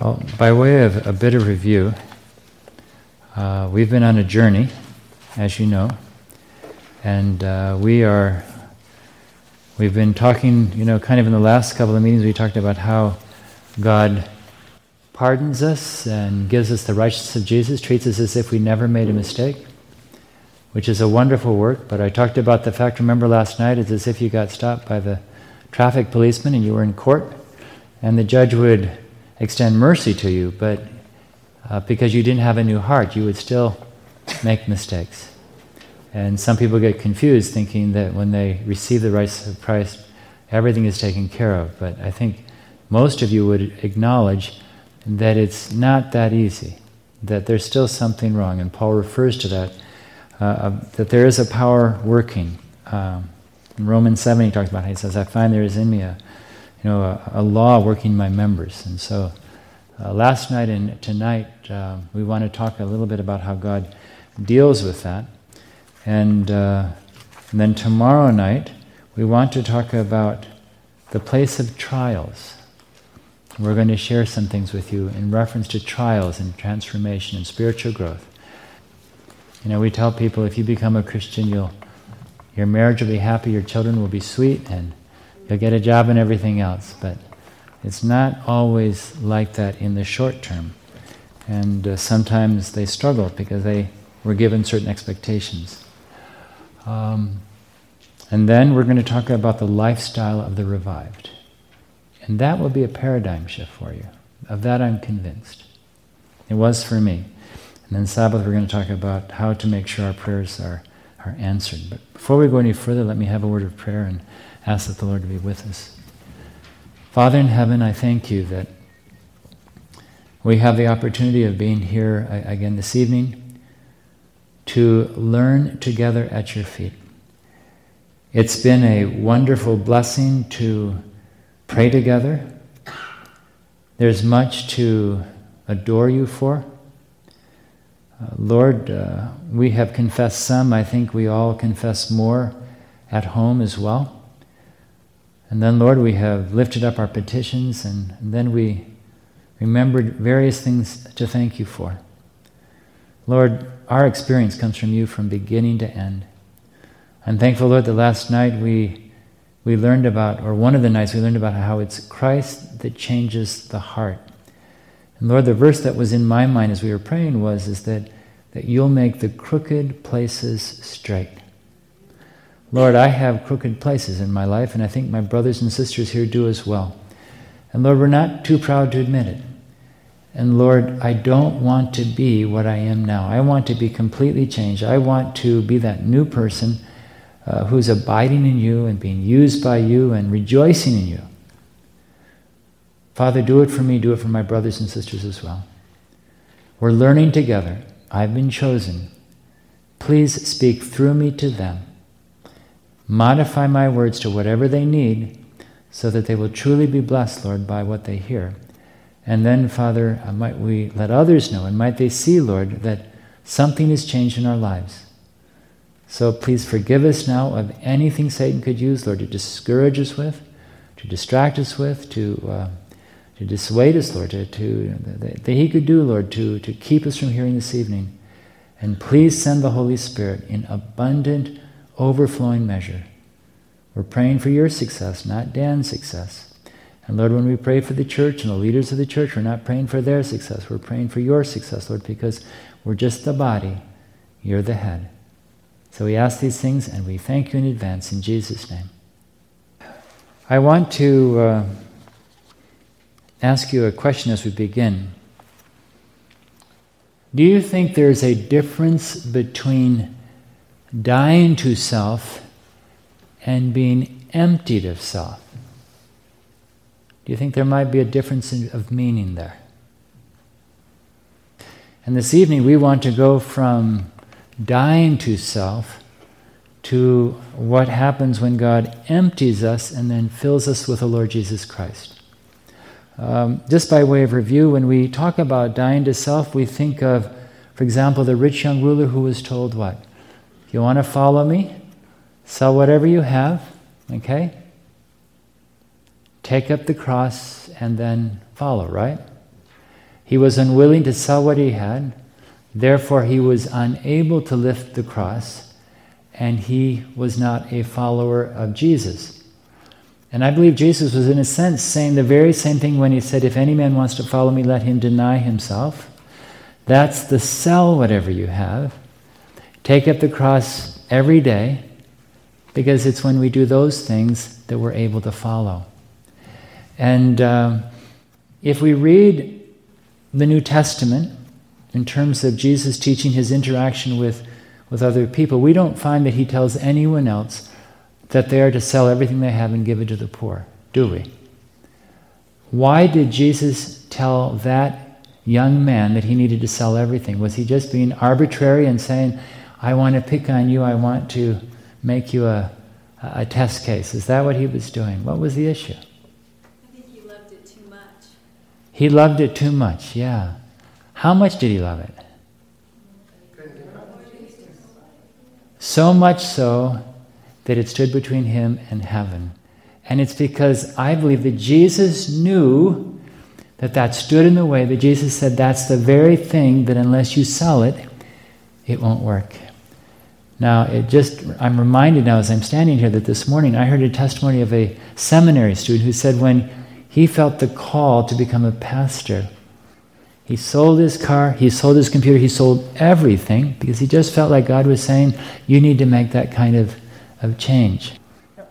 Well, by way of a bit of review, uh, we've been on a journey, as you know, and uh, we are. We've been talking, you know, kind of in the last couple of meetings, we talked about how God pardons us and gives us the righteousness of Jesus, treats us as if we never made a mistake, which is a wonderful work. But I talked about the fact, remember last night, it's as if you got stopped by the traffic policeman and you were in court, and the judge would extend mercy to you, but uh, because you didn't have a new heart, you would still make mistakes. And some people get confused thinking that when they receive the rights of Christ, everything is taken care of. But I think most of you would acknowledge that it's not that easy, that there's still something wrong. And Paul refers to that, uh, uh, that there is a power working. Um, in Romans 7, he talks about it. He says, I find there is in me a you know, a, a law working my members. And so uh, last night and tonight, uh, we want to talk a little bit about how God deals with that. And, uh, and then tomorrow night, we want to talk about the place of trials. We're going to share some things with you in reference to trials and transformation and spiritual growth. You know, we tell people if you become a Christian, you'll, your marriage will be happy, your children will be sweet, and You'll get a job and everything else, but it's not always like that in the short term. And uh, sometimes they struggle because they were given certain expectations. Um, and then we're going to talk about the lifestyle of the revived. And that will be a paradigm shift for you. Of that, I'm convinced. It was for me. And then Sabbath, we're going to talk about how to make sure our prayers are, are answered. But before we go any further, let me have a word of prayer and ask that the Lord be with us. Father in heaven, I thank you that we have the opportunity of being here again this evening to learn together at your feet. It's been a wonderful blessing to pray together. There's much to adore you for. Uh, Lord, uh, we have confessed some. I think we all confess more at home as well. And then, Lord, we have lifted up our petitions, and, then we remembered various things to thank you for. Lord, our experience comes from you from beginning to end. I'm thankful, Lord, that last night we, we learned about, or one of the nights we learned about how it's Christ that changes the heart. And Lord, the verse that was in my mind as we were praying was is that, that you'll make the crooked places straight. Lord, I have crooked places in my life, and I think my brothers and sisters here do as well. And Lord, we're not too proud to admit it. And Lord, I don't want to be what I am now. I want to be completely changed. I want to be that new person uh, who's abiding in you and being used by you and rejoicing in you. Father, do it for me, do it for my brothers and sisters as well. We're learning together. I've been chosen. Please speak through me to them modify my words to whatever they need so that they will truly be blessed, Lord, by what they hear. And then, Father, uh, might we let others know and might they see, Lord, that something has changed in our lives. So please forgive us now of anything Satan could use, Lord, to discourage us with, to distract us with, to, uh, to dissuade us, Lord, to, to that, he could do, Lord, to, to keep us from hearing this evening. And please send the Holy Spirit in abundant overflowing measure. We're praying for your success, not Dan's success. And Lord, when we pray for the church and the leaders of the church, we're not praying for their success. We're praying for your success, Lord, because we're just the body. You're the head. So we ask these things and we thank you in advance in Jesus' name. I want to uh, ask you a question as we begin. Do you think there's a difference between dying to self and being emptied of self. Do you think there might be a difference in, of meaning there? And this evening we want to go from dying to self to what happens when God empties us and then fills us with the Lord Jesus Christ. Um, just by way of review, when we talk about dying to self, we think of, for example, the rich young ruler who was told what? You want to follow me, sell whatever you have, okay? Take up the cross and then follow, right? He was unwilling to sell what he had. Therefore, he was unable to lift the cross, and he was not a follower of Jesus. And I believe Jesus was, in a sense, saying the very same thing when he said, If any man wants to follow me, let him deny himself. That's the sell whatever you have. Take up the cross every day, because it's when we do those things that we're able to follow. And uh, if we read the New Testament, in terms of Jesus teaching his interaction with, with other people, we don't find that he tells anyone else that they are to sell everything they have and give it to the poor, do we? Why did Jesus tell that young man that he needed to sell everything? Was he just being arbitrary and saying, I want to pick on you, I want to make you a, a test case? Is that what he was doing? What was the issue? I think he loved it too much. He loved it too much, yeah. How much did he love it? So much so that it stood between him and heaven. And it's because I believe that Jesus knew that that stood in the way, that Jesus said that's the very thing that unless you sell it, it won't work. Now, it just, I'm reminded now as I'm standing here that this morning I heard a testimony of a seminary student who said when he felt the call to become a pastor. He sold his car, he sold his computer, he sold everything because he just felt like God was saying, You need to make that kind of, of change.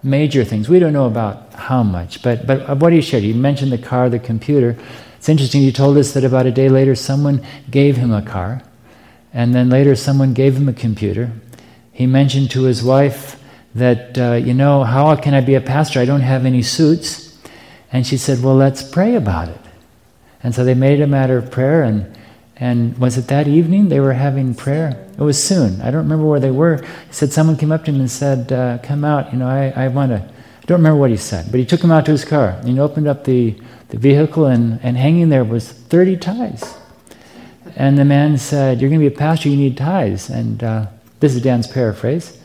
Major things. We don't know about how much, but, but what he shared, he mentioned the car, the computer. It's interesting, he told us that about a day later, someone gave him a car, and then later, someone gave him a computer. He mentioned to his wife that, uh, you know, how can I be a pastor? I don't have any suits. And she said, Well, let's pray about it. And so they made it a matter of prayer. And, and was it that evening they were having prayer? It was soon. I don't remember where they were. He said, Someone came up to him and said, uh, Come out. You know, I, I want to. I don't remember what he said, but he took him out to his car. And he opened up the, the vehicle, and, and hanging there was 30 ties. And the man said, You're going to be a pastor, you need ties. And uh, this is Dan's paraphrase.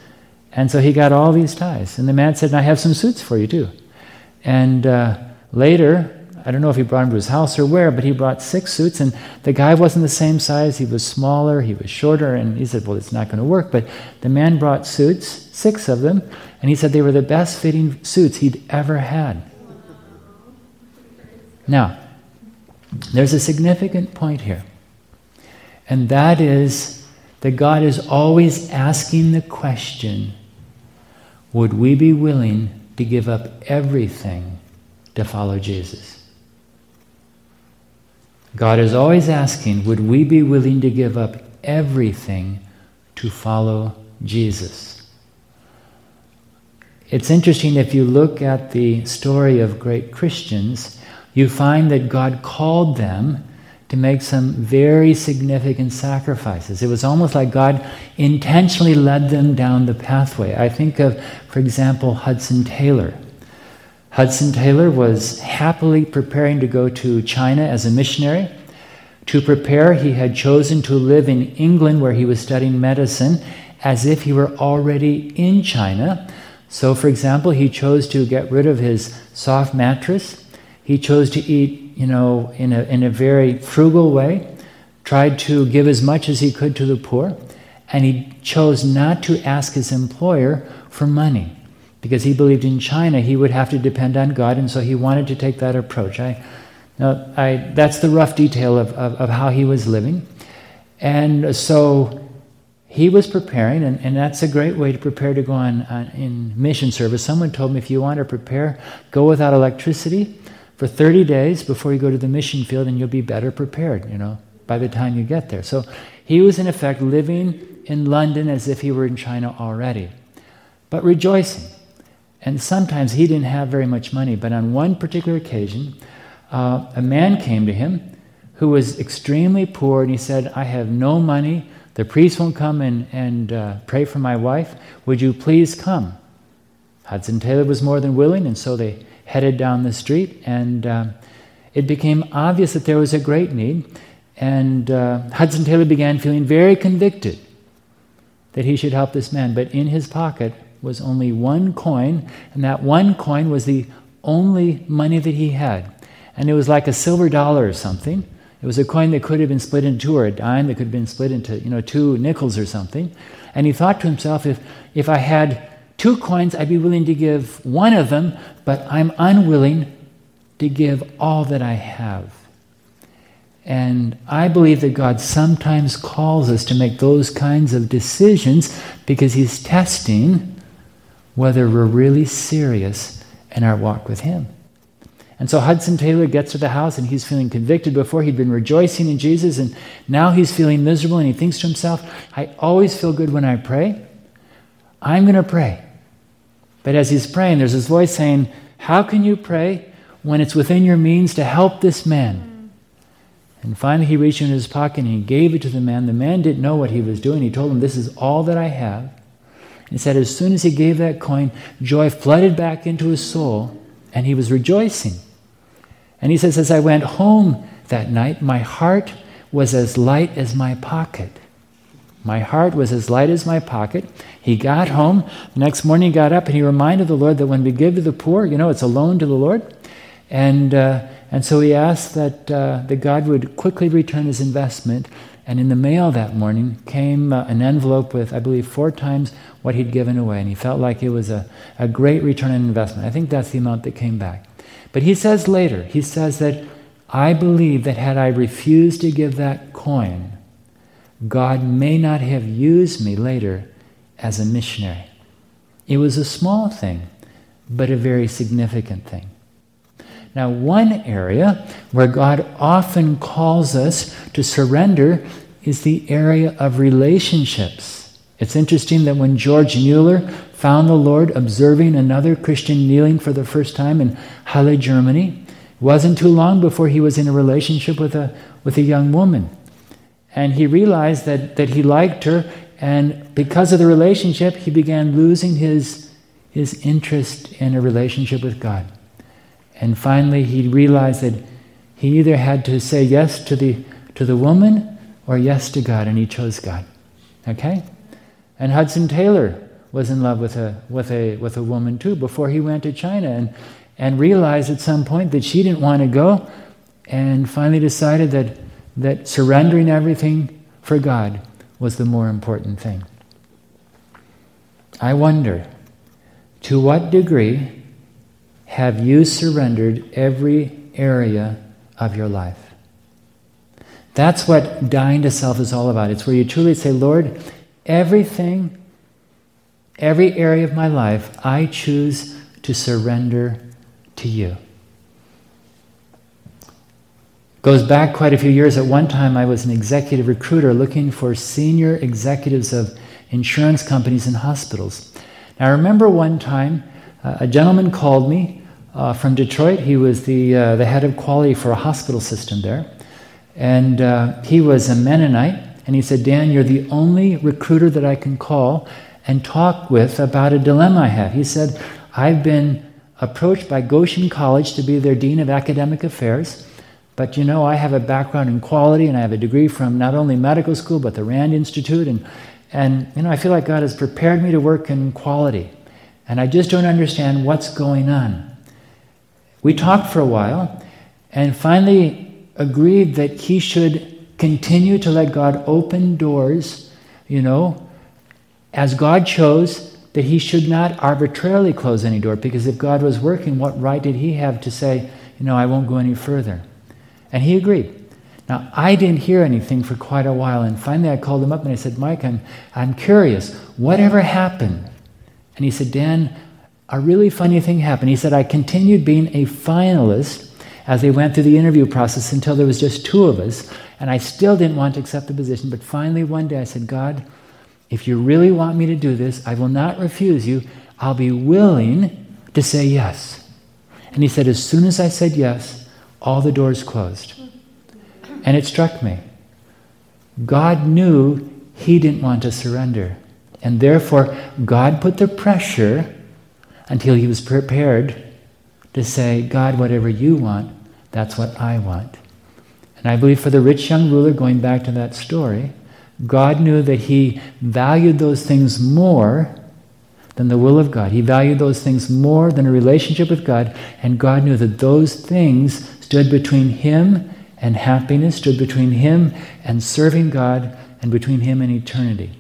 And so he got all these ties. And the man said, I have some suits for you too. And uh, Later, I don't know if he brought them to his house or where, but he brought six suits, and the guy wasn't the same size. He was smaller, he was shorter, and he said, Well, it's not going to work. But the man brought suits, six of them, and he said they were the best fitting suits he'd ever had. Now, there's a significant point here, and that is that God is always asking the question would we be willing to give up everything? to follow Jesus. God is always asking, would we be willing to give up everything to follow Jesus? It's interesting if you look at the story of great Christians, you find that God called them to make some very significant sacrifices. It was almost like God intentionally led them down the pathway. I think of, for example, Hudson Taylor. Hudson Taylor was happily preparing to go to China as a missionary. To prepare, he had chosen to live in England where he was studying medicine as if he were already in China. So, for example, he chose to get rid of his soft mattress. He chose to eat, you know, in a, in a very frugal way, tried to give as much as he could to the poor, and he chose not to ask his employer for money because he believed in China he would have to depend on God, and so he wanted to take that approach. I, now, I, that's the rough detail of, of, of how he was living. And so he was preparing, and, and that's a great way to prepare to go on, on in mission service. Someone told me if you want to prepare, go without electricity for 30 days before you go to the mission field, and you'll be better prepared, you know, by the time you get there. So he was, in effect, living in London as if he were in China already, but rejoicing and sometimes he didn't have very much money, but on one particular occasion, uh, a man came to him who was extremely poor, and he said, I have no money. The priest won't come and, and uh, pray for my wife. Would you please come? Hudson Taylor was more than willing, and so they headed down the street, and uh, it became obvious that there was a great need. And uh, Hudson Taylor began feeling very convicted that he should help this man, but in his pocket was only one coin, and that one coin was the only money that he had. And it was like a silver dollar or something. It was a coin that could have been split into two, or a dime that could have been split into you know two nickels or something. And he thought to himself, if if I had two coins, I'd be willing to give one of them, but I'm unwilling to give all that I have. And I believe that God sometimes calls us to make those kinds of decisions because He's testing whether we're really serious in our walk with Him. And so Hudson Taylor gets to the house and he's feeling convicted. Before he'd been rejoicing in Jesus, and now he's feeling miserable and he thinks to himself, I always feel good when I pray. I'm going to pray. But as he's praying, there's this voice saying, How can you pray when it's within your means to help this man? And finally, he reached into his pocket and he gave it to the man. The man didn't know what he was doing. He told him, This is all that I have. He said, as soon as he gave that coin, joy flooded back into his soul and he was rejoicing. And he says, As I went home that night, my heart was as light as my pocket. My heart was as light as my pocket. He got home. The next morning, he got up and he reminded the Lord that when we give to the poor, you know, it's a loan to the Lord. And, uh, and so he asked that, uh, that God would quickly return his investment. And in the mail that morning came uh, an envelope with, I believe, four times what he'd given away. And he felt like it was a, a great return on investment. I think that's the amount that came back. But he says later, he says that I believe that had I refused to give that coin, God may not have used me later as a missionary. It was a small thing, but a very significant thing. Now, one area where God often calls us to surrender is the area of relationships. It's interesting that when George Mueller found the Lord observing another Christian kneeling for the first time in Halle, Germany, it wasn't too long before he was in a relationship with a, with a young woman. And he realized that, that he liked her, and because of the relationship, he began losing his, his interest in a relationship with God. And finally, he realized that he either had to say yes to the, to the woman or yes to God, and he chose God. Okay? And Hudson Taylor was in love with a, with a, with a woman too before he went to China and, and realized at some point that she didn't want to go and finally decided that, that surrendering everything for God was the more important thing. I wonder to what degree have you surrendered every area of your life? That's what dying to self is all about. It's where you truly say, Lord, everything, every area of my life, I choose to surrender to you. Goes back quite a few years. At one time, I was an executive recruiter looking for senior executives of insurance companies and hospitals. Now, I remember one time uh, a gentleman called me uh, from Detroit. He was the, uh, the head of quality for a hospital system there. And uh, he was a Mennonite. And he said, Dan, you're the only recruiter that I can call and talk with about a dilemma I have. He said, I've been approached by Goshen College to be their Dean of Academic Affairs. But you know, I have a background in quality and I have a degree from not only medical school but the Rand Institute. And, and you know, I feel like God has prepared me to work in quality. And I just don't understand what's going on. We talked for a while and finally agreed that he should continue to let God open doors, you know, as God chose, that he should not arbitrarily close any door because if God was working, what right did he have to say, you know, I won't go any further? And he agreed. Now, I didn't hear anything for quite a while, and finally I called him up and I said, Mike, I'm, I'm curious, whatever happened? And he said, Dan, a really funny thing happened. He said, I continued being a finalist as they went through the interview process until there was just two of us, and I still didn't want to accept the position. But finally, one day I said, God, if you really want me to do this, I will not refuse you. I'll be willing to say yes. And he said, as soon as I said yes, all the doors closed. And it struck me. God knew he didn't want to surrender. And therefore, God put the pressure until he was prepared to say, God, whatever you want, that's what I want. And I believe for the rich young ruler, going back to that story, God knew that he valued those things more than the will of God. He valued those things more than a relationship with God, and God knew that those things stood between him and happiness stood between him and serving God and between him and eternity.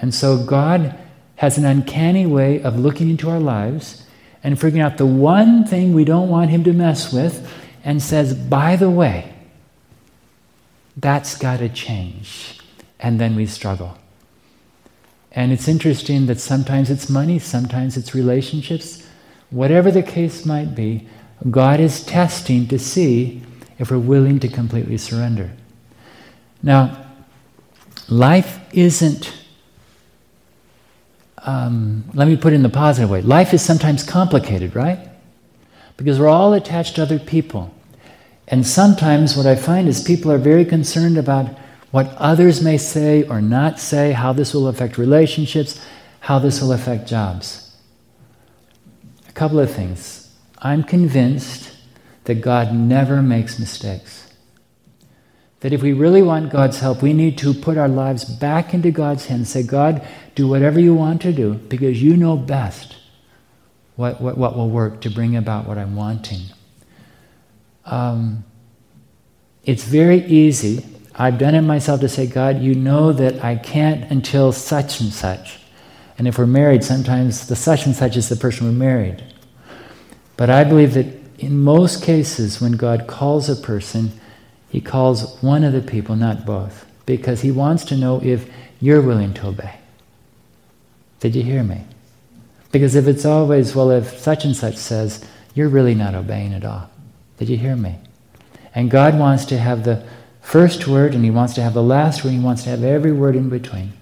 And so God has an uncanny way of looking into our lives and figuring out the one thing we don't want him to mess with and says, by the way, that's got to change. And then we struggle. And it's interesting that sometimes it's money, sometimes it's relationships. Whatever the case might be, God is testing to see if we're willing to completely surrender. Now, life isn't, um, let me put it in the positive way life is sometimes complicated, right? Because we're all attached to other people. And sometimes what I find is people are very concerned about what others may say or not say, how this will affect relationships, how this will affect jobs. A couple of things. I'm convinced that God never makes mistakes. That if we really want God's help, we need to put our lives back into God's hands. Say, God, do whatever you want to do because you know best what, what, what will work to bring about what I'm wanting. Um, it's very easy. I've done it myself to say, God, you know that I can't until such and such. And if we're married, sometimes the such and such is the person we're married. But I believe that in most cases, when God calls a person, he calls one of the people, not both, because he wants to know if you're willing to obey. Did you hear me? Because if it's always, well, if such and such says, you're really not obeying at all. Did you hear me? And God wants to have the first word and He wants to have the last word, and He wants to have every word in between.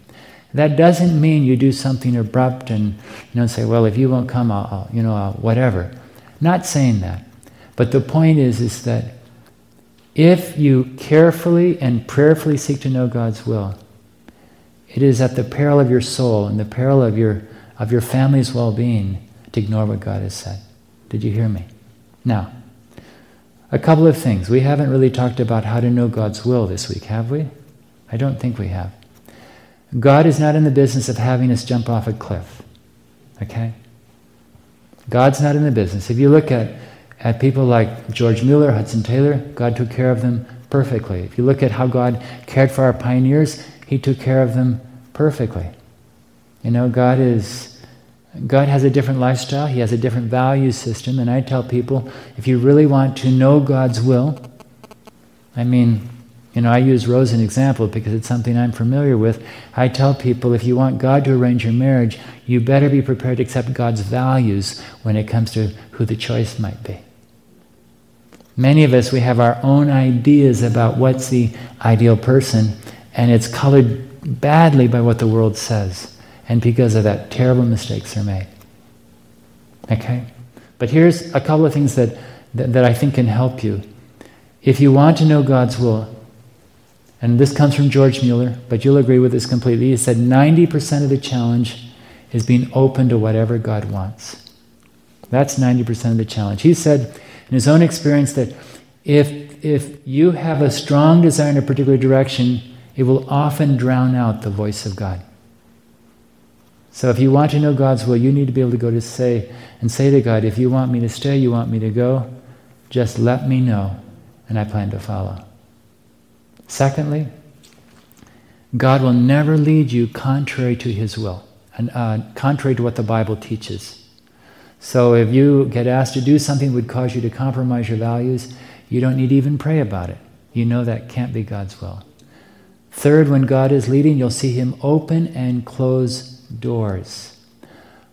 That doesn't mean you do something abrupt and you know say, well, if you won't come, I'll, I'll you know, I'll, whatever. Not saying that. But the point is, is that if you carefully and prayerfully seek to know God's will, it is at the peril of your soul and the peril of your, of your family's well being to ignore what God has said. Did you hear me? Now, a couple of things. We haven't really talked about how to know God's will this week, have we? I don't think we have. God is not in the business of having us jump off a cliff. Okay? God's not in the business. If you look at, at people like George Mueller, Hudson Taylor, God took care of them perfectly. If you look at how God cared for our pioneers, He took care of them perfectly. You know, God is God has a different lifestyle, He has a different value system, and I tell people if you really want to know God's will, I mean, you know, I use Rose as an example because it's something I'm familiar with. I tell people if you want God to arrange your marriage, you better be prepared to accept God's values when it comes to who the choice might be. Many of us, we have our own ideas about what's the ideal person, and it's colored badly by what the world says. And because of that, terrible mistakes are made. Okay? But here's a couple of things that, that, that I think can help you. If you want to know God's will, and this comes from George Mueller, but you'll agree with this completely. He said 90% of the challenge is being open to whatever God wants. That's 90% of the challenge. He said in his own experience that if, if you have a strong desire in a particular direction, it will often drown out the voice of God. So if you want to know God's will, you need to be able to go to say and say to God, if you want me to stay, you want me to go, just let me know, and I plan to follow. Secondly, God will never lead you contrary to his will, and uh, contrary to what the Bible teaches. So if you get asked to do something that would cause you to compromise your values, you don't need to even pray about it. You know that can't be God's will. Third, when God is leading, you'll see him open and close doors.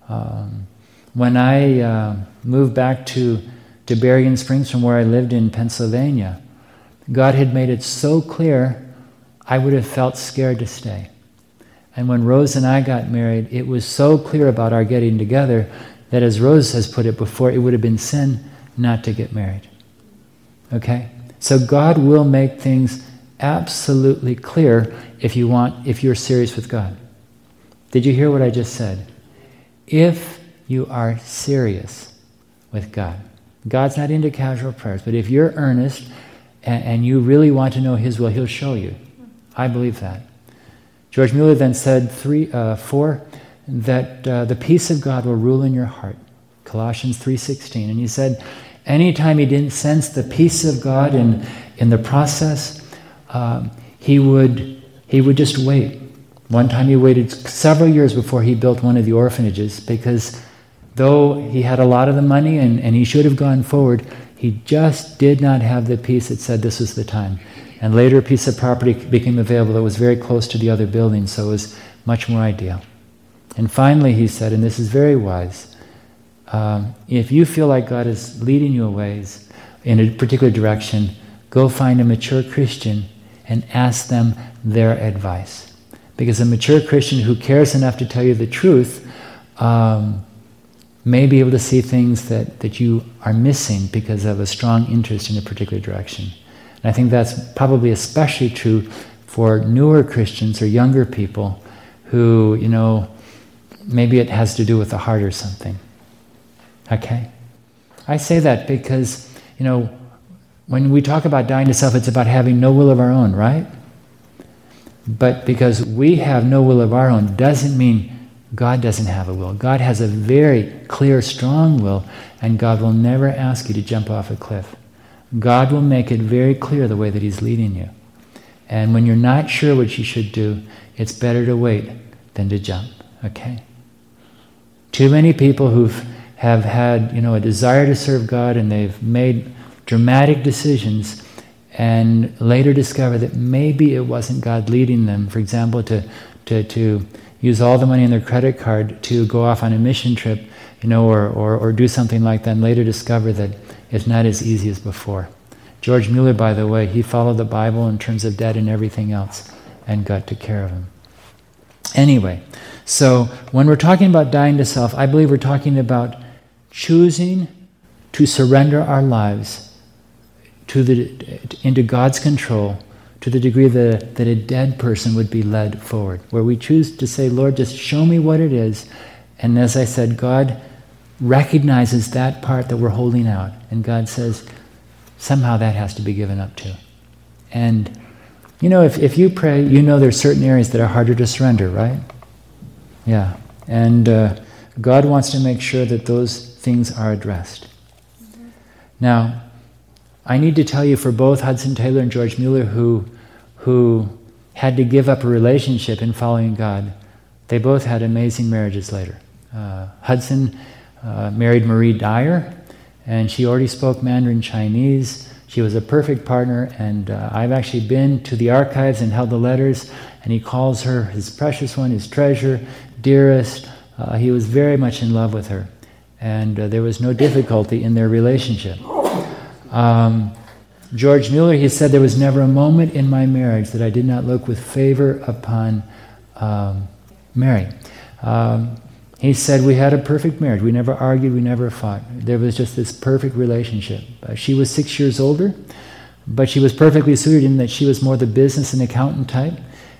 Um, when I uh, moved back to, to Berrien Springs from where I lived in Pennsylvania, God had made it so clear I would have felt scared to stay. And when Rose and I got married, it was so clear about our getting together that, as Rose has put it before, it would have been sin not to get married. Okay? So God will make things absolutely clear if you want, if you're serious with God. Did you hear what I just said? If you are serious with God, God's not into casual prayers, but if you're earnest and, and you really want to know His will, He'll show you. I believe that. George Mueller then said three, uh, four, that uh, the peace of God will rule in your heart. Colossians 3.16. And he said, anytime he didn't sense the peace of God in, in the process, um, he would he would just wait. One time he waited several years before he built one of the orphanages because though he had a lot of the money and, and he should have gone forward, he just did not have the peace that said this was the time. And later, a piece of property became available that was very close to the other building, so it was much more ideal. And finally, he said, and this is very wise um, if you feel like God is leading you away in a particular direction, go find a mature Christian and ask them their advice. Because a mature Christian who cares enough to tell you the truth um, may be able to see things that, that you are missing because of a strong interest in a particular direction. And I think that's probably especially true for newer Christians or younger people who, you know, maybe it has to do with the heart or something. Okay? I say that because, you know, when we talk about dying to self, it's about having no will of our own, right? But because we have no will of our own doesn't mean God doesn't have a will. God has a very clear, strong will, and God will never ask you to jump off a cliff. God will make it very clear the way that He's leading you. And when you're not sure what you should do, it's better to wait than to jump. Okay? Too many people who have had, you know, a desire to serve God and they've made dramatic decisions and later discover that maybe it wasn't God leading them. For example, to, to, to use all the money in their credit card to go off on a mission trip, you know, or, or, or do something like that, and later discover that it's not as easy as before. George Mueller, by the way, he followed the Bible in terms of debt and everything else and God took care of him. Anyway, so when we're talking about dying to self, I believe we're talking about choosing to surrender our lives to the, into God's control to the degree that, that a dead person would be led forward, where we choose to say, Lord, just show me what it is. And as I said, God recognizes that part that we're holding out. And God says, somehow that has to be given up to. And, you know, if, if you pray, you know there's certain areas that are harder to surrender, right? Yeah. And uh, God wants to make sure that those things are addressed. Now, I need to tell you for both Hudson Taylor and George Mueller, who, who had to give up a relationship in following God, they both had amazing marriages later. Uh, Hudson uh, married Marie Dyer, and she already spoke Mandarin Chinese. She was a perfect partner, and uh, I've actually been to the archives and held the letters, and he calls her his precious one, his treasure, dearest. Uh, he was very much in love with her, and uh, there was no difficulty in their relationship. Um, George Mueller, he said, There was never a moment in my marriage that I did not look with favor upon um, Mary. Um, he said we had a perfect marriage. We never argued, we never fought. There was just this perfect relationship. Uh, she was six years older, but she was perfectly suited in that she was more the business and accountant type,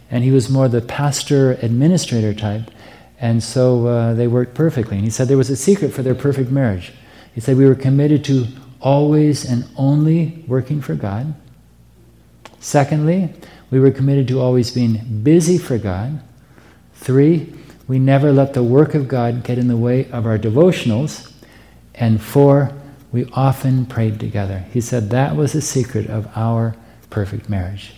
and he was more the pastor administrator type. And so uh, they worked perfectly. And he said there was a secret for their perfect marriage. He said we were committed to always and only working for God. Secondly, we were committed to always being busy for God. Three, we never let the work of God get in the way of our devotionals. And four, we often prayed together. He said that was the secret of our perfect marriage.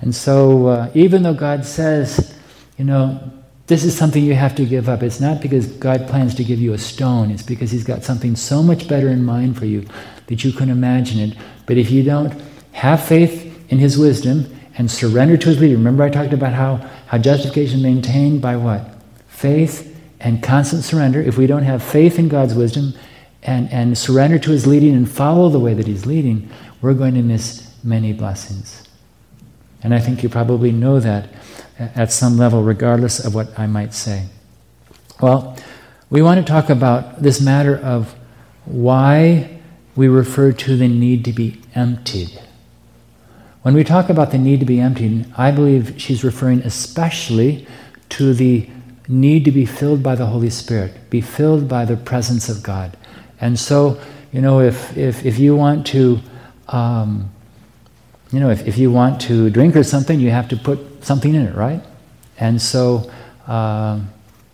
And so, uh, even though God says, you know, this is something you have to give up, it's not because God plans to give you a stone, it's because He's got something so much better in mind for you that you can imagine it. But if you don't have faith in His wisdom and surrender to His leading, remember I talked about how, how justification is maintained by what? faith and constant surrender, if we don't have faith in God's wisdom and, and surrender to His leading and follow the way that He's leading, we're going to miss many blessings. And I think you probably know that at some level, regardless of what I might say. Well, we want to talk about this matter of why we refer to the need to be emptied. When we talk about the need to be emptied, I believe she's referring especially to the need to be filled by the Holy Spirit, be filled by the presence of God. And so, you know, if, if, if you want to, um, you know, if, if you want to drink or something, you have to put something in it, right? And so, uh,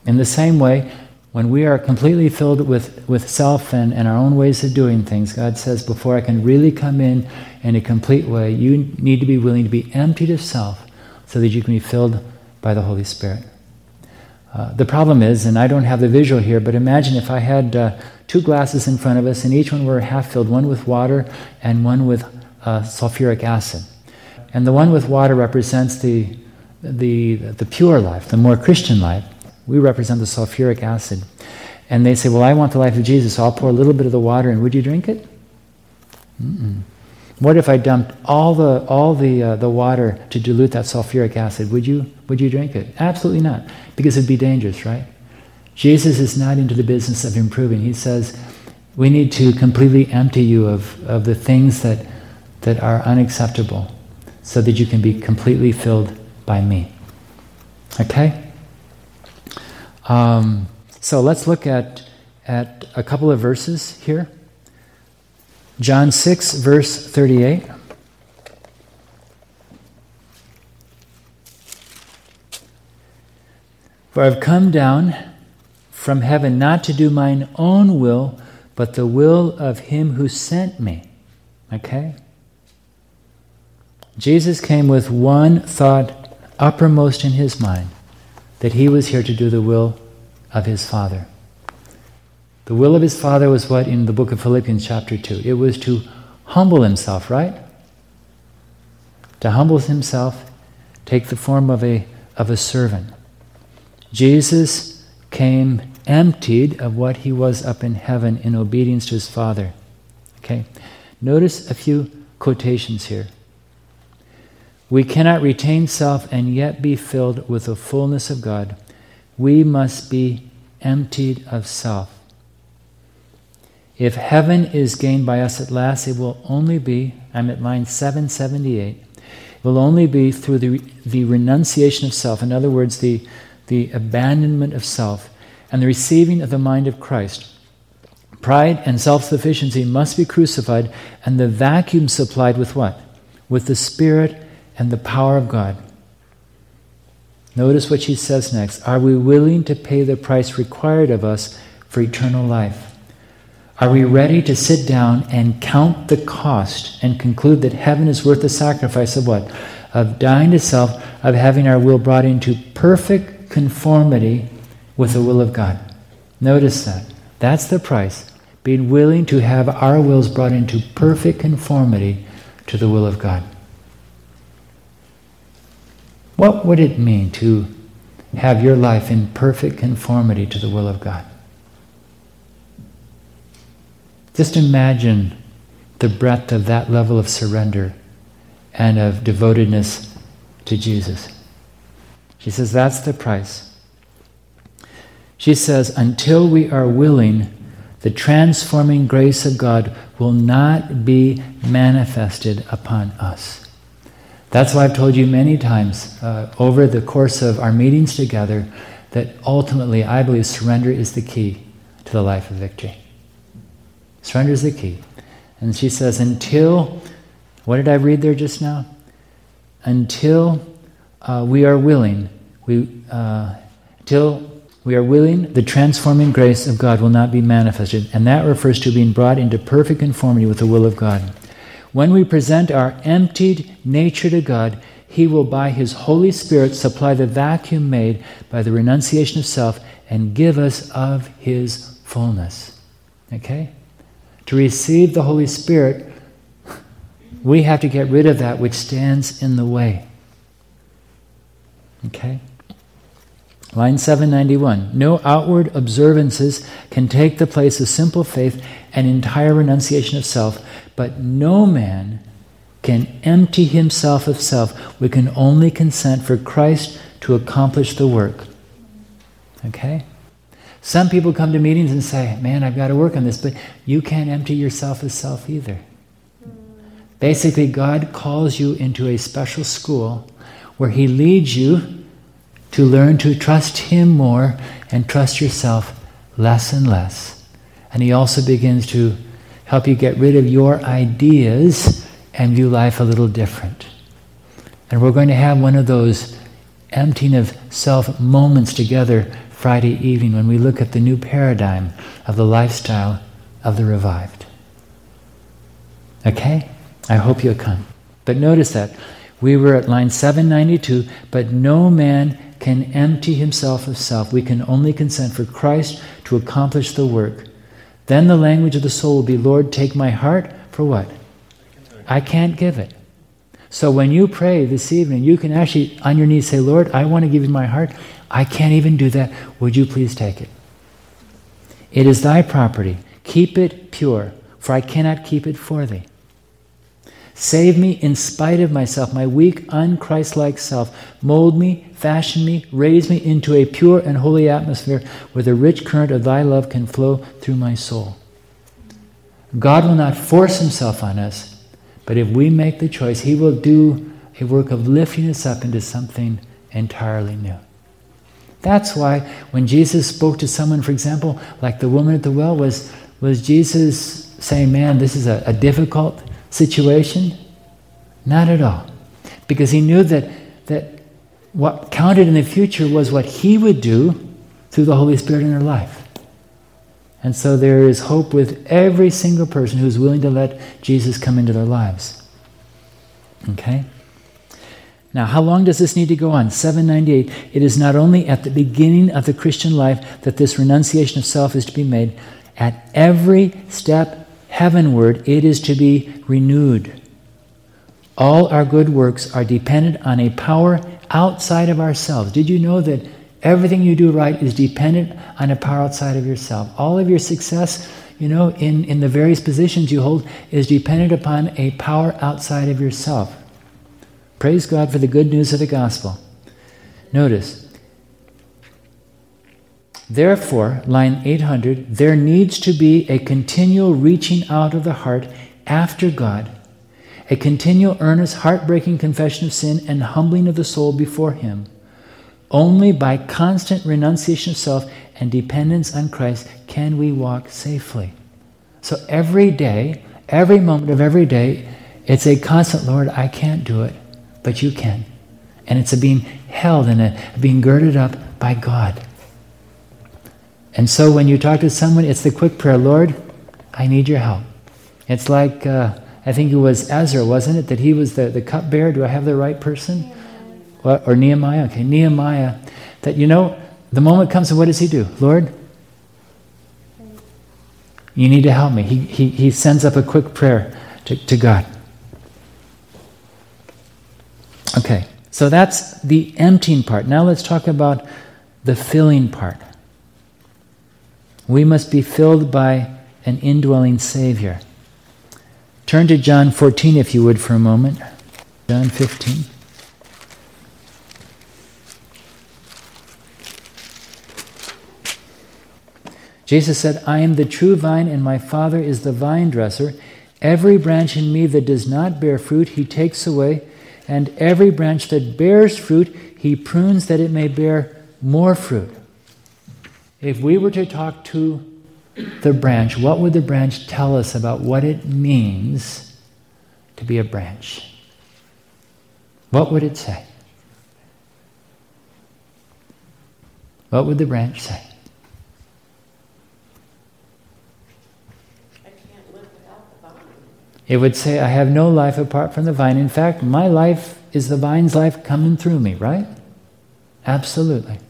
in the same way, when we are completely filled with, with self and, and our own ways of doing things, God says, before I can really come in in a complete way, you need to be willing to be emptied of self so that you can be filled by the Holy Spirit. Uh, the problem is, and I don't have the visual here, but imagine if I had uh, two glasses in front of us and each one were half filled, one with water and one with uh, sulfuric acid. And the one with water represents the, the, the pure life, the more Christian life. We represent the sulfuric acid. And they say, Well, I want the life of Jesus, so I'll pour a little bit of the water in. Would you drink it? Mm-mm. What if I dumped all the, all the, uh, the water to dilute that sulfuric acid? Would you, would you drink it? Absolutely not, because it'd be dangerous, right? Jesus is not into the business of improving. He says, we need to completely empty you of, of the things that, that are unacceptable so that you can be completely filled by me. Okay? Um, so let's look at, at a couple of verses here. John 6, verse 38. For I've come down from heaven not to do mine own will, but the will of him who sent me. Okay? Jesus came with one thought uppermost in his mind that he was here to do the will of his Father. The will of his Father was what in the book of Philippians, chapter 2? It was to humble himself, right? To humble himself, take the form of a, of a servant. Jesus came emptied of what he was up in heaven in obedience to his Father. Okay? Notice a few quotations here. We cannot retain self and yet be filled with the fullness of God. We must be emptied of self. If heaven is gained by us at last, it will only be, I'm at line 778, it will only be through the, the renunciation of self. In other words, the, the abandonment of self and the receiving of the mind of Christ. Pride and self sufficiency must be crucified and the vacuum supplied with what? With the Spirit and the power of God. Notice what she says next. Are we willing to pay the price required of us for eternal life? Are we ready to sit down and count the cost and conclude that heaven is worth the sacrifice of what? Of dying to self, of having our will brought into perfect conformity with the will of God. Notice that. That's the price. Being willing to have our wills brought into perfect conformity to the will of God. What would it mean to have your life in perfect conformity to the will of God? Just imagine the breadth of that level of surrender and of devotedness to Jesus. She says that's the price. She says, until we are willing, the transforming grace of God will not be manifested upon us. That's why I've told you many times uh, over the course of our meetings together that ultimately I believe surrender is the key to the life of victory. Surrender is the key. And she says, until, what did I read there just now? Until uh, we are willing, we, uh, until we are willing, the transforming grace of God will not be manifested. And that refers to being brought into perfect conformity with the will of God. When we present our emptied nature to God, He will, by His Holy Spirit, supply the vacuum made by the renunciation of self and give us of His fullness. Okay? To receive the Holy Spirit, we have to get rid of that which stands in the way. Okay? Line 791 No outward observances can take the place of simple faith and entire renunciation of self, but no man can empty himself of self. We can only consent for Christ to accomplish the work. Okay? Some people come to meetings and say, Man, I've got to work on this, but you can't empty yourself of self either. Basically, God calls you into a special school where He leads you to learn to trust Him more and trust yourself less and less. And He also begins to help you get rid of your ideas and view life a little different. And we're going to have one of those emptying of self moments together Friday evening when we look at the new paradigm of the lifestyle of the revived. Okay? I hope you'll come. But notice that. We were at line 792, but no man can empty himself of self. We can only consent for Christ to accomplish the work. Then the language of the soul will be, Lord, take my heart for what? I can't give it. So when you pray this evening, you can actually, on your knees, say, Lord, I want to give you my heart. I can't even do that. Would you please take it? It is thy property. Keep it pure, for I cannot keep it for thee. Save me in spite of myself, my weak, unchristlike self. Mold me, fashion me, raise me into a pure and holy atmosphere where the rich current of thy love can flow through my soul. God will not force himself on us, but if we make the choice, he will do a work of lifting us up into something entirely new. That's why when Jesus spoke to someone, for example, like the woman at the well, was, was Jesus saying, Man, this is a, a difficult situation? Not at all. Because he knew that, that what counted in the future was what he would do through the Holy Spirit in her life. And so there is hope with every single person who's willing to let Jesus come into their lives. Okay? Now, how long does this need to go on? 798. It is not only at the beginning of the Christian life that this renunciation of self is to be made, at every step heavenward, it is to be renewed. All our good works are dependent on a power outside of ourselves. Did you know that everything you do right is dependent on a power outside of yourself? All of your success, you know, in, in the various positions you hold is dependent upon a power outside of yourself. Praise God for the good news of the gospel. Notice, Therefore, line 800, there needs to be a continual reaching out of the heart after God, a continual earnest, heartbreaking confession of sin and humbling of the soul before Him. Only by constant renunciation of self and dependence on Christ can we walk safely. So every day, every moment of every day, it's a constant, Lord, I can't do it, but you can. And it's a being held and a being girded up by God. And so when you talk to someone, it's the quick prayer Lord, I need your help. It's like, uh, I think it was Ezra, wasn't it? That he was the, the cupbearer. Do I have the right person? What? Or Nehemiah? Okay, Nehemiah. That, you know, the moment comes and what does he do? Lord, you need to help me. He, he, he sends up a quick prayer to, to God. Okay, so that's the emptying part. Now let's talk about the filling part. We must be filled by an indwelling Savior. Turn to John 14, if you would, for a moment. John 15. Jesus said, I am the true vine, and my Father is the vine dresser. Every branch in me that does not bear fruit, he takes away, and every branch that bears fruit, he prunes that it may bear more fruit. If we were to talk to the branch, what would the branch tell us about what it means to be a branch? What would it say? What would the branch say? It would say, I have no life apart from the vine. In fact, my life is the vine's life coming through me, right? Absolutely.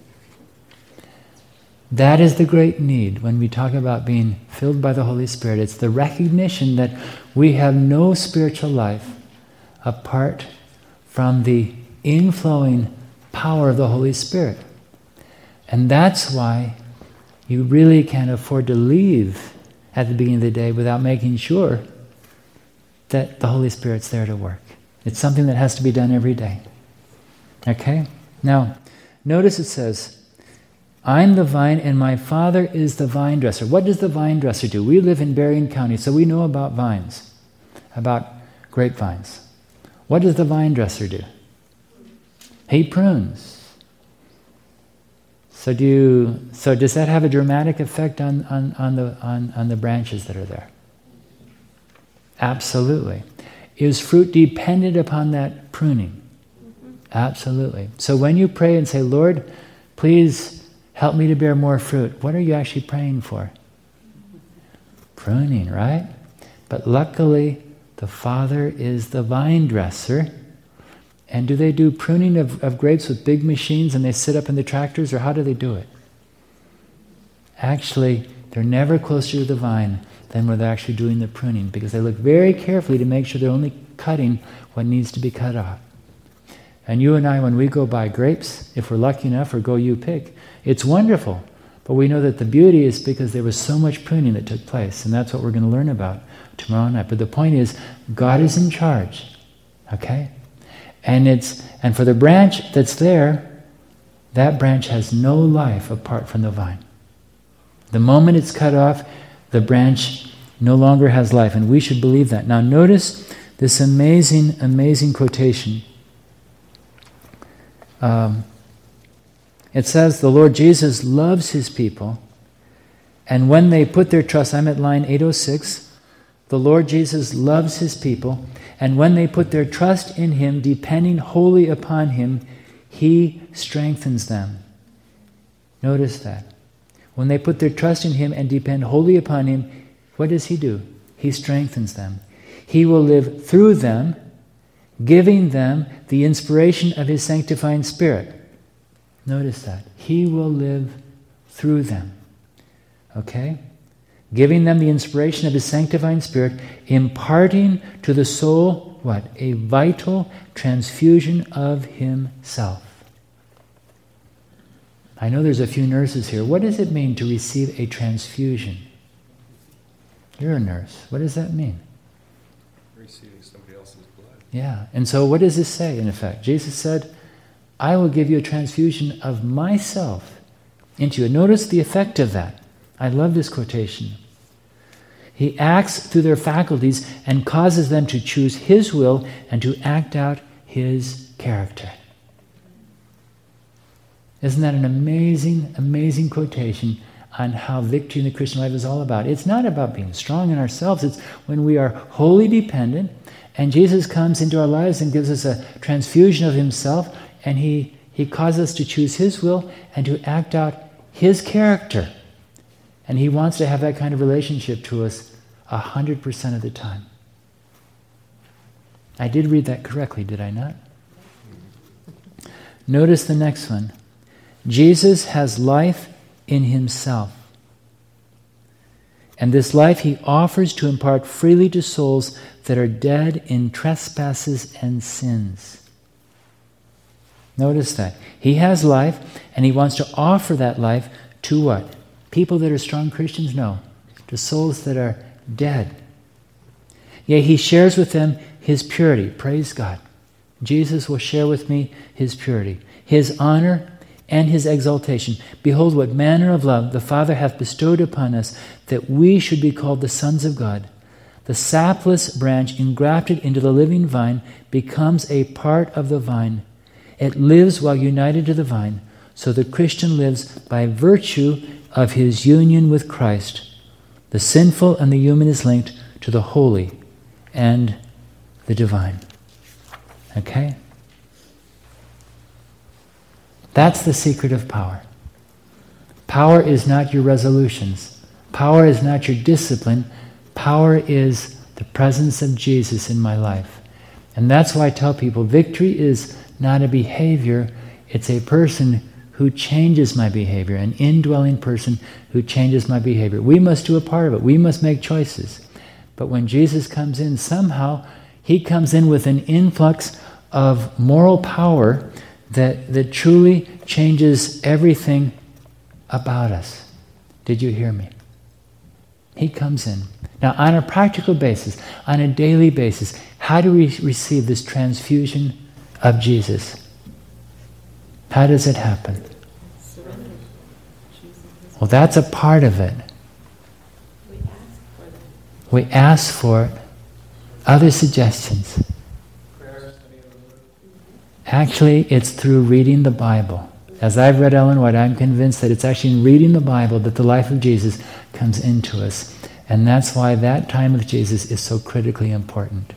That is the great need when we talk about being filled by the Holy Spirit. It's the recognition that we have no spiritual life apart from the inflowing power of the Holy Spirit. And that's why you really can't afford to leave at the beginning of the day without making sure that the Holy Spirit's there to work. It's something that has to be done every day. Okay? Now, notice it says, I'm the vine and my father is the vine dresser. What does the vine dresser do? We live in Berrien County, so we know about vines, about grapevines. What does the vine dresser do? He prunes. So do you, so does that have a dramatic effect on, on, on, the, on, on the branches that are there? Absolutely. Is fruit dependent upon that pruning? Mm-hmm. Absolutely. So when you pray and say, Lord, please Help me to bear more fruit. What are you actually praying for? Pruning, right? But luckily, The Father is the vine dresser. And do they do pruning of, of grapes with big machines and they sit up in the tractors, or how do they do it? Actually, they're never closer to the vine than where they're actually doing the pruning because they look very carefully to make sure they're only cutting what needs to be cut off. And you and I, when we go buy grapes, if we're lucky enough, or go you pick, it's wonderful. But we know that the beauty is because there was so much pruning that took place, and that's what we're going to learn about tomorrow night. But the point is, God is in charge, okay? And it's and for the branch that's there, that branch has no life apart from the vine. The moment it's cut off, the branch no longer has life, and we should believe that. Now, notice this amazing, amazing quotation. Um, it says, The Lord Jesus loves his people, and when they put their trust, I'm at line 806. The Lord Jesus loves his people, and when they put their trust in him, depending wholly upon him, he strengthens them. Notice that. When they put their trust in him and depend wholly upon him, what does he do? He strengthens them. He will live through them, giving them the inspiration of his sanctifying spirit. Notice that. He will live through them. Okay? Giving them the inspiration of his sanctifying spirit, imparting to the soul what? A vital transfusion of himself. I know there's a few nurses here. What does it mean to receive a transfusion? You're a nurse. What does that mean? Yeah. And so what does this say in effect? Jesus said, I will give you a transfusion of myself into you. Notice the effect of that. I love this quotation. He acts through their faculties and causes them to choose His will and to act out His character. Isn't that an amazing, amazing quotation on how victory in the Christian life is all about? It's not about being strong in ourselves, it's when we are wholly dependent and Jesus comes into our lives and gives us a transfusion of Himself and He, he causes us to choose His will and to act out His character. And He wants to have that kind of relationship to us 100% of the time. I did read that correctly, did I not? Notice the next one. Jesus has life in himself. And this life he offers to impart freely to souls that are dead in trespasses and sins. Notice that. He has life, and he wants to offer that life to what? People that are strong Christians? No. To souls that are dead. Yea, he shares with them his purity. Praise God. Jesus will share with me his purity, his honor, and his exaltation. Behold, what manner of love the Father hath bestowed upon us, that we should be called the sons of God. The sapless branch engrafted into the living vine becomes a part of the vine. It lives while united to the vine. So the Christian lives by virtue of his union with Christ. The sinful and the human is linked to the holy and the divine. Okay? That's the secret of power. Power is not your resolutions. Power is not your discipline. Power is the presence of Jesus in my life. And that's why I tell people victory is not a behavior, it's a person who changes my behavior, an indwelling person who changes my behavior. We must do a part of it, we must make choices. But when Jesus comes in, somehow he comes in with an influx of moral power that, that truly changes everything about us. Did you hear me? He comes in. Now, on a practical basis, on a daily basis, how do we receive this transfusion of Jesus? How does it happen? Well, that's a part of it. We ask for it. Other suggestions? Actually, it's through reading the Bible. As I've read Ellen White, I'm convinced that it's actually in reading the Bible that the life of Jesus comes into us. And that's why that time with Jesus is so critically important.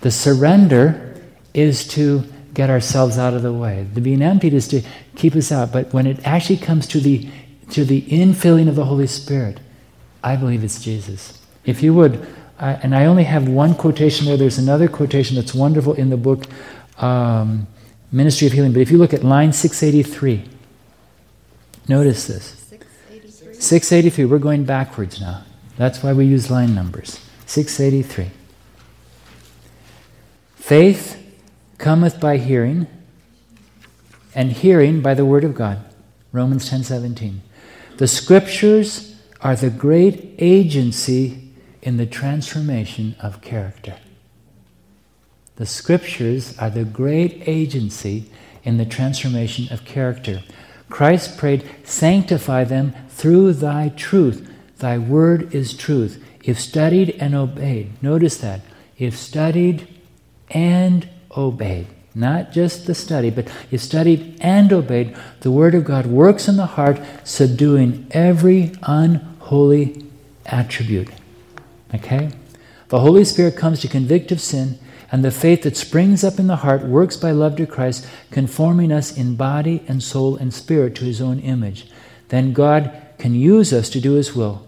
The surrender is to get ourselves out of the way. The being emptied is to keep us out. But when it actually comes to the to the infilling of the Holy Spirit, I believe it's Jesus. If you would I, and I only have one quotation there. There's another quotation that's wonderful in the book, um, Ministry of Healing. But if you look at line 683, notice this. 683. 683. We're going backwards now. That's why we use line numbers. 683. Faith cometh by hearing, and hearing by the word of God. Romans 10:17. The scriptures are the great agency in the transformation of character. The scriptures are the great agency in the transformation of character. Christ prayed, Sanctify them through thy truth. Thy word is truth. If studied and obeyed, notice that. If studied and obeyed, not just the study, but if studied and obeyed, the word of God works in the heart, subduing every unholy attribute. Okay? The Holy Spirit comes to convict of sin, and the faith that springs up in the heart works by love to Christ, conforming us in body and soul and spirit to his own image. Then God can use us to do his will.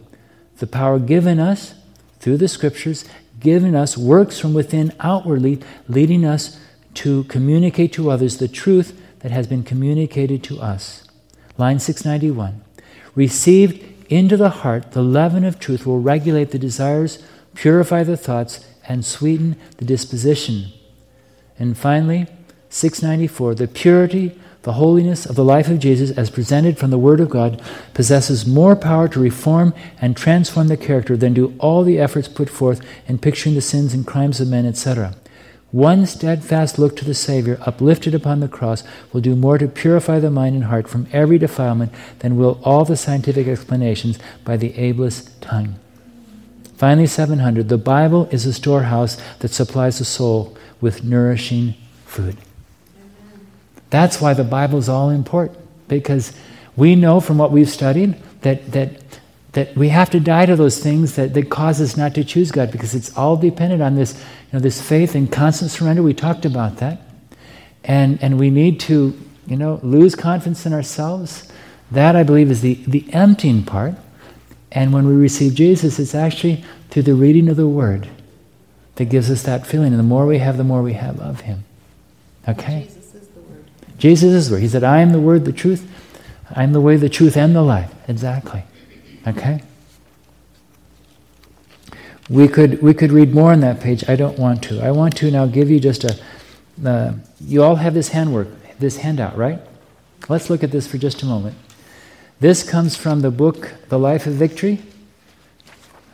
The power given us through the scriptures, given us, works from within outwardly, leading us to communicate to others the truth that has been communicated to us. Line 691. Received into the heart, the leaven of truth will regulate the desires, purify the thoughts, and sweeten the disposition. And finally, 694, the purity, the holiness of the life of Jesus as presented from the Word of God possesses more power to reform and transform the character than do all the efforts put forth in picturing the sins and crimes of men, etc. One steadfast look to the Savior, uplifted upon the cross, will do more to purify the mind and heart from every defilement than will all the scientific explanations by the ablest tongue. Finally, 700. The Bible is a storehouse that supplies the soul with nourishing food. That's why the Bible is all important, because we know from what we've studied that, that, that we have to die to those things that, that cause us not to choose God, because it's all dependent on this you know, this faith and constant surrender, we talked about that. And, and we need to, you know, lose confidence in ourselves. That, I believe, is the, the emptying part. And when we receive Jesus, it's actually through the reading of the Word that gives us that feeling. And the more we have, the more we have of Him. Okay? Jesus is the Word. Jesus is the Word. He said, I am the Word, the truth. I am the way, the truth, and the life. Exactly. Okay? We could, we could read more on that page. I don't want to. I want to now give you just a. Uh, you all have this handwork, this handout, right? Let's look at this for just a moment. This comes from the book The Life of Victory.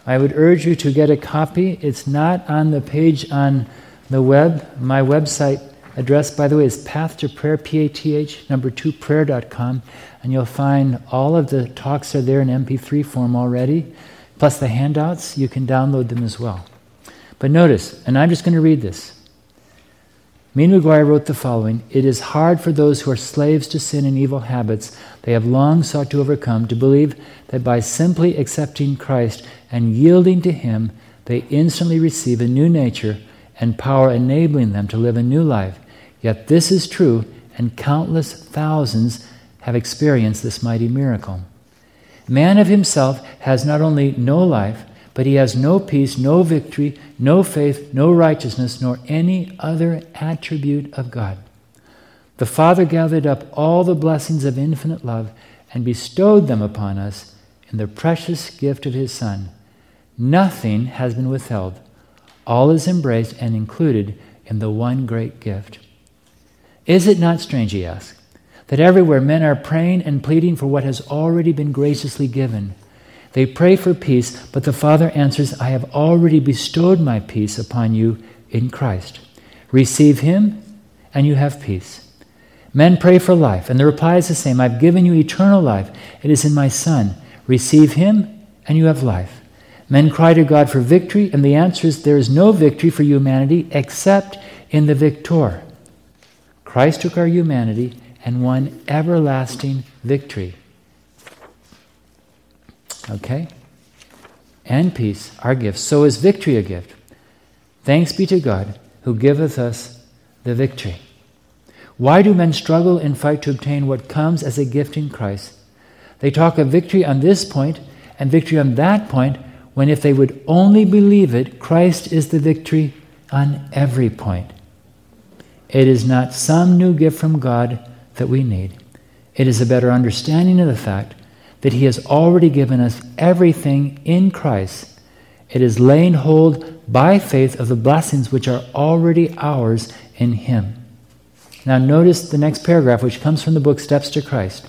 I would urge you to get a copy. It's not on the page on the web. My website address, by the way, is path to prayer, P A T H, number two, prayer.com. And you'll find all of the talks are there in MP3 form already. Plus the handouts, you can download them as well. But notice, and I'm just going to read this. Meade MacGuire wrote the following It is hard for those who are slaves to sin and evil habits they have long sought to overcome to believe that by simply accepting Christ and yielding to Him, they instantly receive a new nature and power enabling them to live a new life. Yet this is true, and countless thousands have experienced this mighty miracle. Man of himself has not only no life, but he has no peace, no victory, no faith, no righteousness, nor any other attribute of God. The Father gathered up all the blessings of infinite love and bestowed them upon us in the precious gift of His Son. Nothing has been withheld. All is embraced and included in the one great gift. Is it not strange, he asks, that everywhere men are praying and pleading for what has already been graciously given. They pray for peace, but the Father answers, I have already bestowed my peace upon you in Christ. Receive Him, and you have peace. Men pray for life, and the reply is the same I've given you eternal life. It is in my Son. Receive Him, and you have life. Men cry to God for victory, and the answer is there is no victory for humanity except in the victor. Christ took our humanity and won everlasting victory. Okay? And peace are gifts. So is victory a gift. Thanks be to God who giveth us the victory. Why do men struggle and fight to obtain what comes as a gift in Christ? They talk of victory on this point and victory on that point when if they would only believe it, Christ is the victory on every point. It is not some new gift from God that we need. It is a better understanding of the fact that He has already given us everything in Christ. It is laying hold by faith of the blessings which are already ours in Him. Now, notice the next paragraph, which comes from the book Steps to Christ.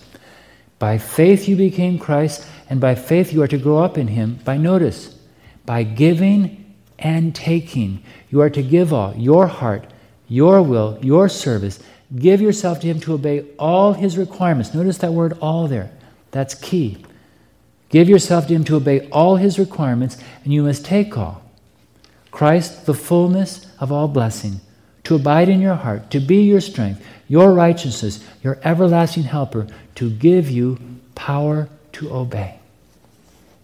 By faith you became Christ, and by faith you are to grow up in Him. By notice, by giving and taking. You are to give all your heart, your will, your service. Give yourself to Him to obey all His requirements. Notice that word all there. That's key. Give yourself to Him to obey all His requirements, and you must take all. Christ, the fullness of all blessing, to abide in your heart, to be your strength, your righteousness, your everlasting helper, to give you power to obey.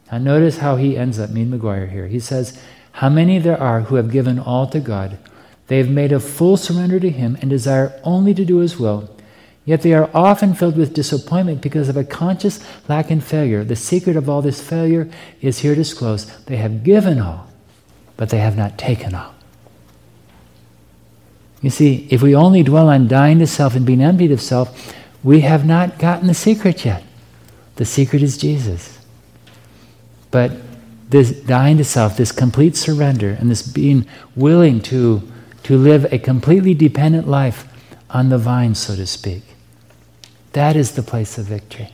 Now, notice how he ends up, Meade MacGuire here. He says, How many there are who have given all to God. They have made a full surrender to Him and desire only to do His will. Yet they are often filled with disappointment because of a conscious lack and failure. The secret of all this failure is here disclosed. They have given all, but they have not taken all. You see, if we only dwell on dying to self and being emptied of self, we have not gotten the secret yet. The secret is Jesus. But this dying to self, this complete surrender, and this being willing to, to live a completely dependent life on the vine, so to speak, that is the place of victory.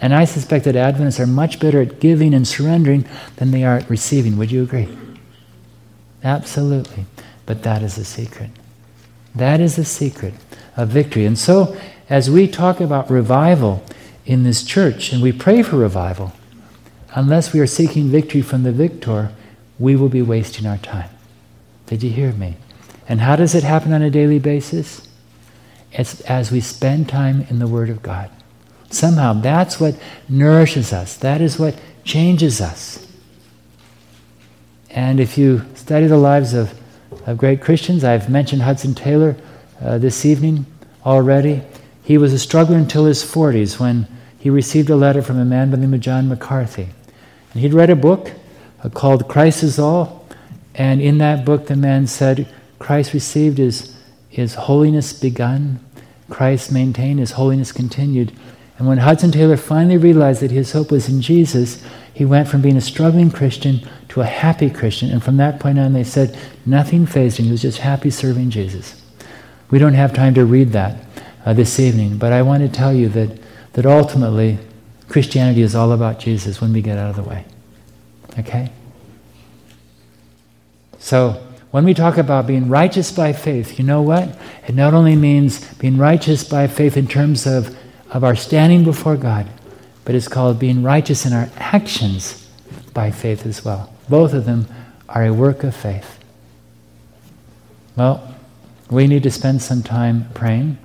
And I suspect that Adventists are much better at giving and surrendering than they are at receiving. Would you agree? Absolutely. But that is the secret. That is the secret of victory. And so, as we talk about revival in this church and we pray for revival, unless we are seeking victory from the victor, we will be wasting our time. Did you hear me? And how does it happen on a daily basis? It's as we spend time in the Word of God. Somehow that's what nourishes us, that is what changes us. And if you study the lives of of great Christians. I've mentioned Hudson Taylor uh, this evening already. He was a struggler until his 40s when he received a letter from a man by the name of John McCarthy. And he'd read a book uh, called Christ is All, and in that book the man said, Christ received his, his holiness begun, Christ maintained, his holiness continued. And when Hudson Taylor finally realized that his hope was in Jesus, he went from being a struggling Christian to a happy Christian. And from that point on, they said nothing fazed him. He was just happy serving Jesus. We don't have time to read that uh, this evening, but I want to tell you that, that ultimately, Christianity is all about Jesus when we get out of the way. Okay? So, when we talk about being righteous by faith, you know what? It not only means being righteous by faith in terms of, of our standing before God, but it's called being righteous in our actions by faith as well. Both of them are a work of faith. Well, we need to spend some time praying.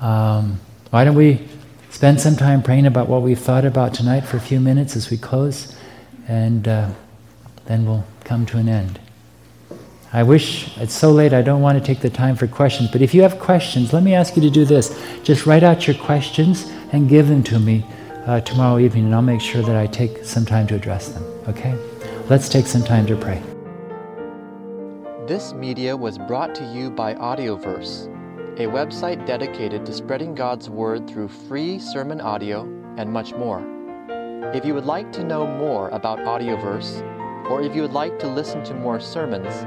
Um, why don't we spend some time praying about what we've thought about tonight for a few minutes as we close, and uh, then we'll come to an end. I wish it's so late I don't want to take the time for questions, but if you have questions, let me ask you to do this. Just write out your questions and give them to me uh, tomorrow evening, and I'll make sure that I take some time to address them. Okay? Let's take some time to pray. This media was brought to you by Audioverse, a website dedicated to spreading God's Word through free sermon audio and much more. If you would like to know more about Audioverse, or if you would like to listen to more sermons,